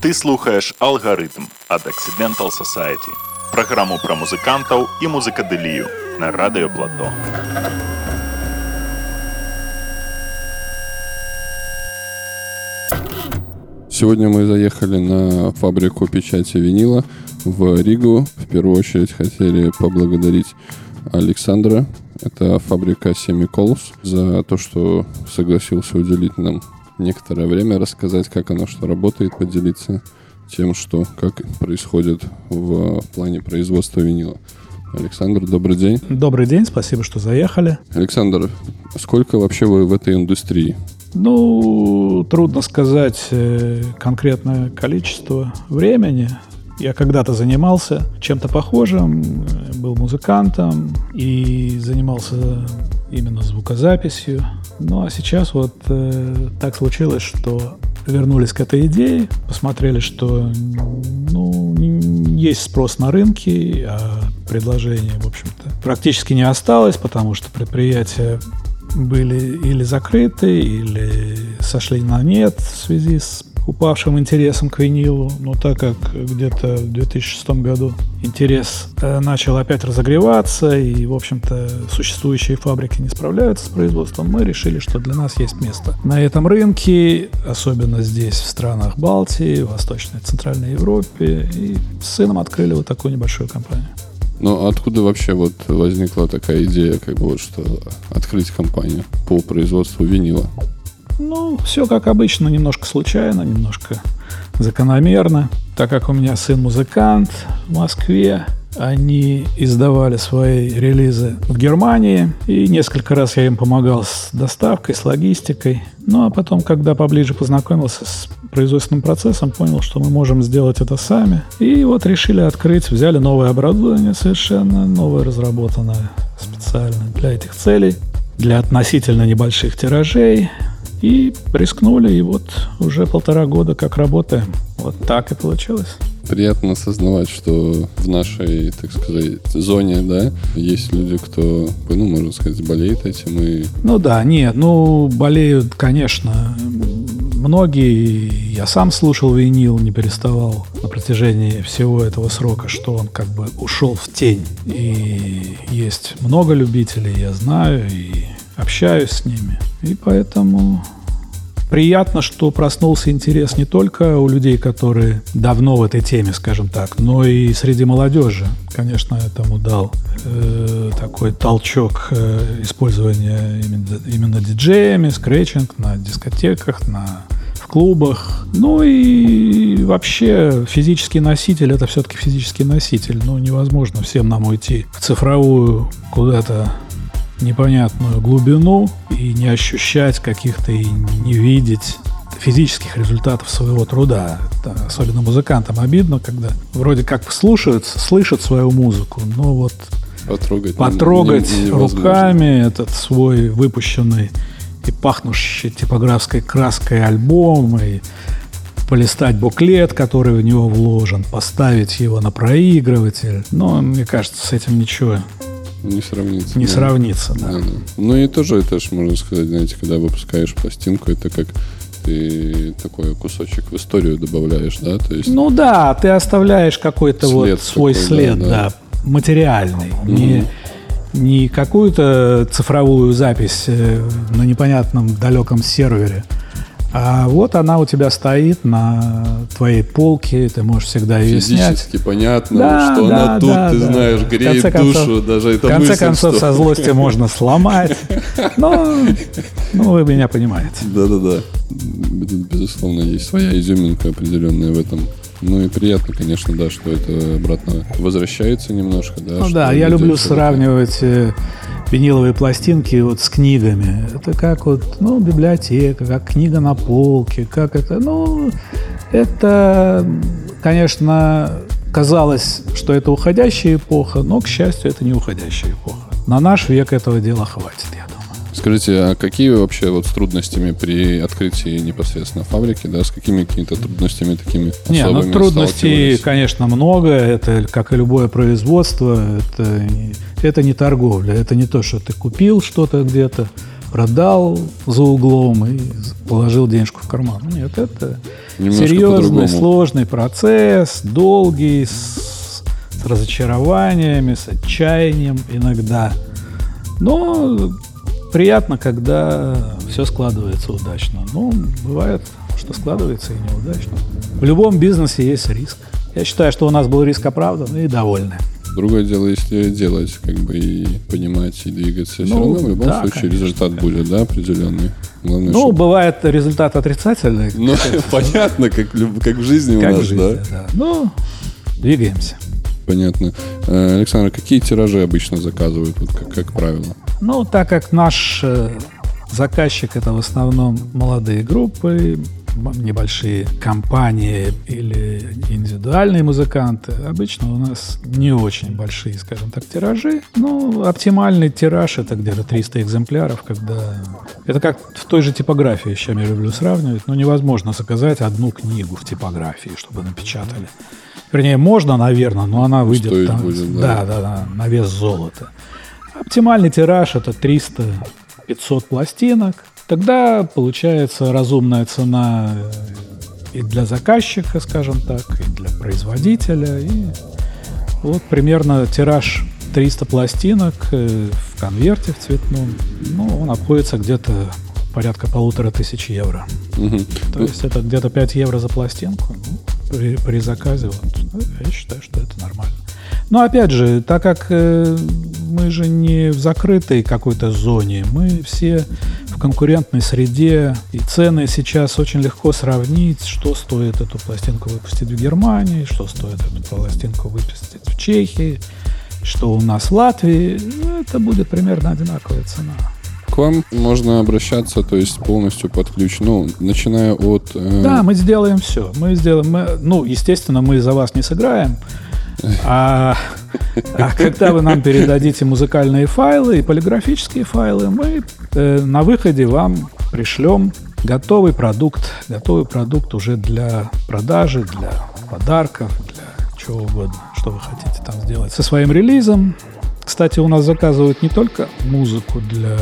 Ты слухаеш алгарытм ад Accidental Society. Праграму пра музыкантаў і музыкадылію на радыёплато. Сегодня мы заехали на фабрику печати винила в Ригу. В первую очередь хотели поблагодарить Александра. это фабрика Semicalls за то, что согласился уделить нам некоторое время, рассказать, как оно что работает, поделиться тем, что как происходит в плане производства винила. Александр, добрый день. Добрый день, спасибо, что заехали. Александр, сколько вообще вы в этой индустрии? Ну, трудно сказать э, конкретное количество времени. Я когда-то занимался чем-то похожим, э, был музыкантом и занимался именно звукозаписью. Ну а сейчас вот э, так случилось, что вернулись к этой идее, посмотрели, что ну, есть спрос на рынке, а предложений, в общем-то, практически не осталось, потому что предприятия были или закрыты, или сошли на нет в связи с упавшим интересом к винилу, но так как где-то в 2006 году интерес э, начал опять разогреваться, и, в общем-то, существующие фабрики не справляются с производством, мы решили, что для нас есть место на этом рынке, особенно здесь, в странах Балтии, Восточной и Центральной Европе, и с сыном открыли вот такую небольшую компанию. Но откуда вообще вот возникла такая идея, как бы вот, что открыть компанию по производству винила? Ну, все как обычно, немножко случайно, немножко закономерно. Так как у меня сын музыкант в Москве, они издавали свои релизы в Германии, и несколько раз я им помогал с доставкой, с логистикой. Ну а потом, когда поближе познакомился с производственным процессом, понял, что мы можем сделать это сами. И вот решили открыть, взяли новое оборудование совершенно, новое разработанное специально для этих целей, для относительно небольших тиражей, и рискнули, и вот уже полтора года как работаем. Вот так и получилось. Приятно осознавать, что в нашей, так сказать, зоне, да, есть люди, кто, ну, можно сказать, болеет этим и... Ну да, нет, ну, болеют, конечно, многие. Я сам слушал винил, не переставал на протяжении всего этого срока, что он как бы ушел в тень. И есть много любителей, я знаю, и общаюсь с ними. И поэтому приятно, что проснулся интерес не только у людей, которые давно в этой теме, скажем так, но и среди молодежи. Конечно, этому дал э, такой толчок э, использования именно, именно диджеями, скретчинг на дискотеках, на в клубах. Ну и вообще физический носитель это все-таки физический носитель. Ну невозможно всем нам уйти в цифровую куда-то непонятную глубину и не ощущать каких-то и не видеть физических результатов своего труда. Это особенно музыкантам обидно, когда вроде как слушают, слышат свою музыку, но вот потрогать, потрогать не, не, руками этот свой выпущенный и пахнущий типографской краской альбом, и полистать буклет, который в него вложен, поставить его на проигрыватель. Но мне кажется, с этим ничего не сравнится. Не да. сравнится, да. да, да. Ну и тоже это же, можно сказать, знаете, когда выпускаешь пластинку, это как ты такой кусочек в историю добавляешь, да? То есть ну да, ты оставляешь какой-то вот свой такой, след, да, да. да, материальный. Mm-hmm. Не, не какую-то цифровую запись э, на непонятном далеком сервере, а вот она у тебя стоит на твоей полке, ты можешь всегда ее Физически снять. понятно, да, что да, она тут, да, ты да. знаешь, греет концов, душу, даже это В конце мысль, концов, что... со злости можно сломать. Но, ну, вы меня понимаете. Да-да-да. Безусловно, есть своя изюминка определенная в этом. Ну и приятно, конечно, да, что это обратно возвращается немножко, да. Ну да, я люблю сравнивать э, виниловые пластинки вот с книгами. Это как вот, ну, библиотека, как книга на полке, как это, ну, это, конечно, казалось, что это уходящая эпоха, но, к счастью, это не уходящая эпоха. На наш век этого дела хватит, я. Скажите, а какие вообще вот с трудностями при открытии непосредственно фабрики, да, с какими какими-то трудностями такими Не, ну трудностей, конечно, много. Это, как и любое производство, это, это не торговля. Это не то, что ты купил что-то где-то, продал за углом и положил денежку в карман. Нет, это Немножко серьезный, сложный процесс, долгий, с, с разочарованиями, с отчаянием иногда. Но приятно, когда все складывается удачно. Ну, бывает, что складывается и неудачно. В любом бизнесе есть риск. Я считаю, что у нас был риск оправдан и довольны. Другое дело, если делать, как бы, и понимать, и двигаться. Все Ну, равно в любом да, случае конечно, результат будет, да, определенный. Главное, Ну, чтоб- бывает результат отрицательный, Ну, понятно, как, как в жизни как у в нас, жизни. да? да. Ну, двигаемся. Понятно. Э, Александр, какие тиражи обычно заказывают, вот как, как правило? Ну, так как наш э, заказчик это в основном молодые группы, небольшие компании или индивидуальные музыканты, обычно у нас не очень большие, скажем так, тиражи. Ну, оптимальный тираж это где-то 300 экземпляров, когда... Это как в той же типографии, с чем я люблю сравнивать, но невозможно заказать одну книгу в типографии, чтобы напечатали. Вернее, можно, наверное, но она выйдет Стоить там, будет, да, да. да, да, на вес золота. Оптимальный тираж это 300-500 пластинок. Тогда получается разумная цена и для заказчика, скажем так, и для производителя. И вот примерно тираж 300 пластинок э, в конверте в цветном. Ну, он обходится где-то порядка полутора тысяч евро. Мгм. То есть это где-то 5 евро за пластинку. Ну, при, при заказе, вот, ну, я считаю, что это нормально. Но опять же, так как э, мы же не в закрытой какой-то зоне, мы все в конкурентной среде, и цены сейчас очень легко сравнить, что стоит эту пластинку выпустить в Германии, что стоит эту пластинку выпустить в Чехии, что у нас в Латвии. Ну, это будет примерно одинаковая цена. К вам можно обращаться, то есть полностью под ключ, ну, начиная от... э, Да, мы сделаем все. Мы сделаем, мы- ну, естественно, мы за вас не сыграем. А, а когда вы нам передадите музыкальные файлы и полиграфические файлы, мы э, на выходе вам пришлем готовый продукт, готовый продукт уже для продажи, для подарков, для чего угодно, что вы хотите там сделать со своим релизом. Кстати, у нас заказывают не только музыку для,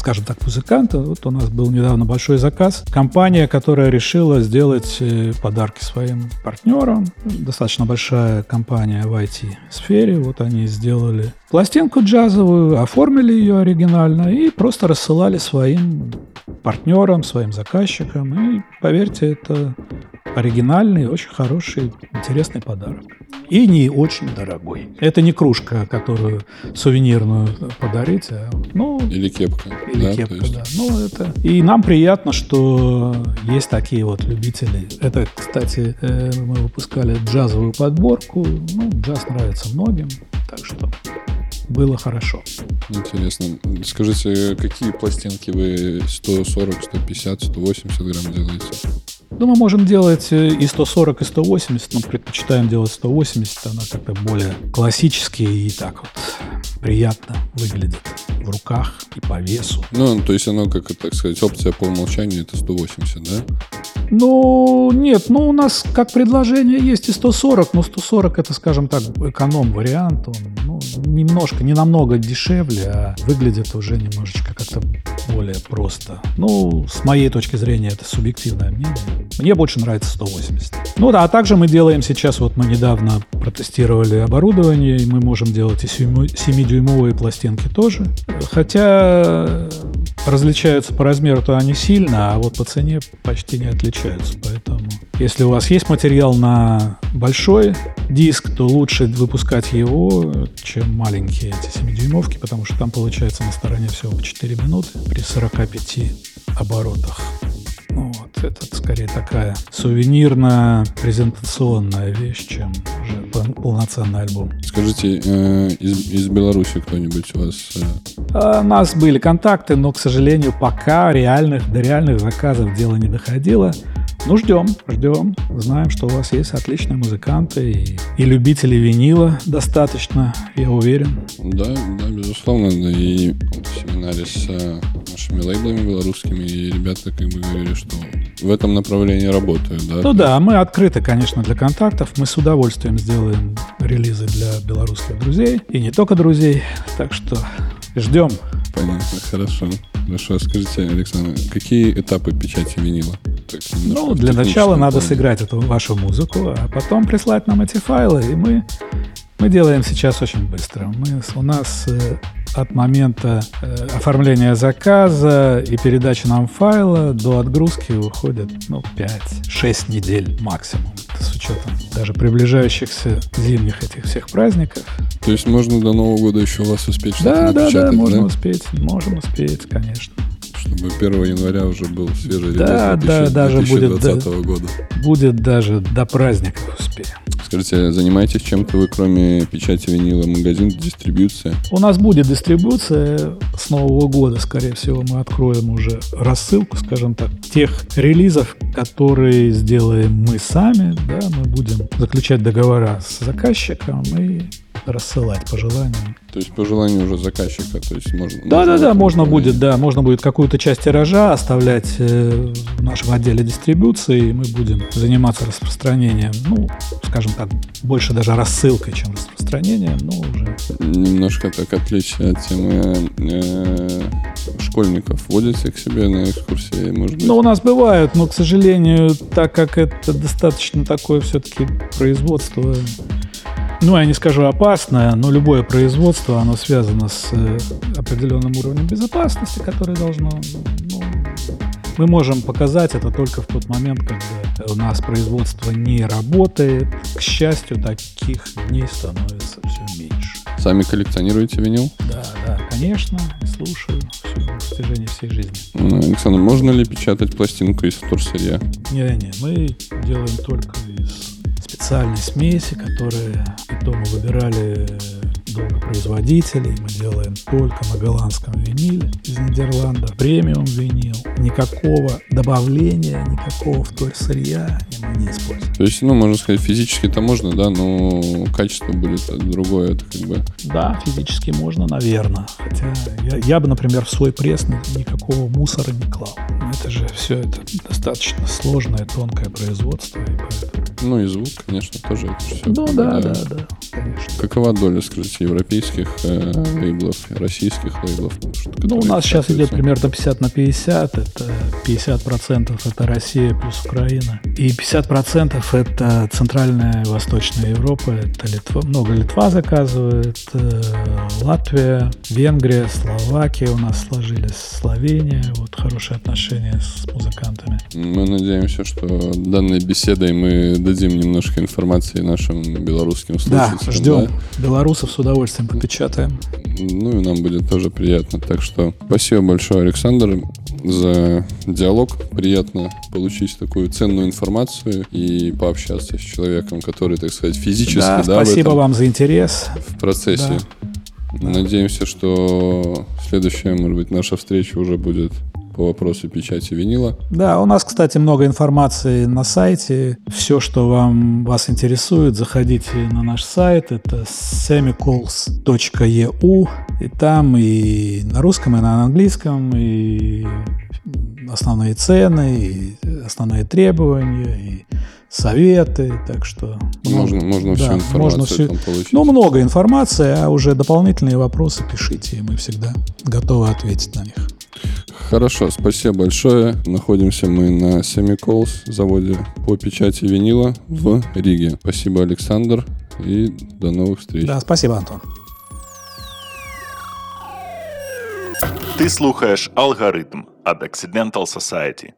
скажем так, музыканта. Вот у нас был недавно большой заказ. Компания, которая решила сделать э, подарки своим партнерам. Достаточно большая компания в IT-сфере. Вот они сделали пластинку джазовую, оформили ее оригинально и просто рассылали своим партнерам, своим заказчикам. И, поверьте, это оригинальный, очень хороший, интересный подарок. И не очень дорогой. Это не кружка, которую сувенирную подарить, а, ну, Или кепка. или да, кепка, есть- да. Ну, это... И нам приятно, что есть такие вот любители. Это, кстати, э, мы выпускали джазовую подборку. Ну, джаз нравится многим, так что было хорошо. Интересно. Скажите, какие пластинки вы 140, 150, 180 грамм делаете? Ну, мы можем делать э, и 140, и 180, но предпочитаем делать 180. Она как-то более классически и так вот приятно выглядит в руках и по весу. Ну, то есть оно, как так сказать, опция по умолчанию это 180, да? Ну, нет, ну у нас как предложение есть и 140, но 140 это, скажем так, эконом-вариант. Он ну, немножко, не намного дешевле, а выглядит уже немножечко как-то более просто. Ну, с моей точки зрения, это субъективное мнение. Мне больше нравится 180. Ну да, а также мы делаем сейчас, вот мы недавно протестировали оборудование, и мы можем делать и 7-дюймовые пластинки тоже. Хотя различаются по размеру-то они сильно, а вот по цене почти не отличаются. Поэтому, если у вас есть материал на большой диск, то лучше выпускать его, чем маленькие эти 7-дюймовки, потому что там получается на стороне всего по 4 минуты при 45 оборотах. Это скорее такая сувенирно-презентационная вещь, чем уже пол- полноценный альбом. Скажите, э, из, из Беларуси кто-нибудь у вас... э, А, У нас были контакты, но, к сожалению, пока реальных, до реальных заказов дело не доходило. Ну, ждем, ждем. Знаем, что у вас есть отличные музыканты и, и любители винила достаточно, я уверен. Да, да, безусловно. да, И в семинаре с э, нашими лейблами белорусскими и ребята как бы говорили, что в этом направлении работают, да? Ну да, мы открыты, конечно, для контактов. Мы с удовольствием сделаем релизы для белорусских друзей. И не только друзей. Так что ждем. Понятно, хорошо. Хорошо, скажите, Александр, какие этапы печати винила? Так, ну, для начала надо плане. сыграть эту вашу музыку, а потом прислать нам эти файлы, и мы мы делаем сейчас очень быстро. Мы, у нас э, от момента э, оформления заказа и передачи нам файла до отгрузки уходит ну, 5-6 недель максимум. С учетом даже приближающихся зимних этих всех праздников. То есть можно до Нового года еще у вас успеть что-то Да, да, да, можно успеть. Можем успеть, конечно. Чтобы 1 января уже был свежий да, релиз да, 2000, даже 2020 будет, года. Будет даже до праздников успеем. Скажите, занимаетесь чем-то вы, кроме печати винила, магазин, дистрибьюция? У нас будет дистрибуция с Нового года, скорее всего, мы откроем уже рассылку, скажем так, тех релизов, которые сделаем мы сами, да, мы будем заключать договора с заказчиком и рассылать по желанию. То есть по желанию уже заказчика, то есть можно. Да, да, да, можно будет, да, можно будет какую-то часть тиража оставлять э, в нашем отделе дистрибуции, и мы будем заниматься распространением, ну, скажем так, больше даже рассылкой, чем распространением, но уже. Немножко так отвлечься от темы э, школьников. Водите к себе на экскурсии, может быть? Ну, у нас бывают, но, к сожалению, так как это достаточно такое все-таки производство ну, я не скажу опасное, но любое производство, оно связано с э, определенным уровнем безопасности, который должно... Ну, мы можем показать это только в тот момент, когда у нас производство не работает. К счастью, таких дней становится все меньше. Сами коллекционируете винил? Да, да, конечно, слушаю все на протяжении всей жизни. Ну, Александр, можно ли печатать пластинку из вторсырья? Не-не, мы делаем только из специальной смеси, которые мы выбирали долго производителей. Мы делаем только на голландском виниле из Нидерландов. Премиум винил. Никакого добавления, никакого вторсырья мы не используем. То есть, ну, можно сказать, физически-то можно, да, но качество будет другое, это как бы... Да, физически можно, наверное. Хотя я, я бы, например, в свой пресс никакого мусора не клал. Это же все это достаточно сложное, тонкое производство, и поэтому... Ну и звук, конечно, тоже это все. Ну да, да, да, конечно. Какова доля, скажите, европейских э, лейблов, российских лейблов? Ну, у нас сейчас идет примерно 50 на 50. Это 50% это Россия плюс Украина. И 50% это Центральная и Восточная Европа. Это Литва. Много Литва заказывает. Э, Латвия, Венгрия, Словакия у нас сложились. Словения. Вот хорошие отношения с музыкантами. Мы надеемся, что данной беседой мы дадим немножко информации нашим белорусским слушателям. Да, ждем. Да? Белорусов с удовольствием попечатаем. Ну и нам будет тоже приятно. Так что спасибо большое, Александр, за диалог. Приятно получить такую ценную информацию и пообщаться с человеком, который, так сказать, физически... Да, да спасибо вам за интерес. В процессе. Да. Надеемся, что следующая, может быть, наша встреча уже будет по вопросу печати винила. Да, у нас, кстати, много информации на сайте. Все, что вам вас интересует, заходите на наш сайт. Это semicols.eu. И там и на русском, и на английском, и основные цены, и основные требования, и советы, так что... Можно, можно да, всю информацию можно всю, там получить. Ну, много информации, а уже дополнительные вопросы пишите, и мы всегда готовы ответить на них. Хорошо, спасибо большое. Находимся мы на Semicalls, заводе по печати винила в Риге. Спасибо, Александр, и до новых встреч. Да, спасибо, Антон. Ти слухаєш алгоритм від Accidental Society.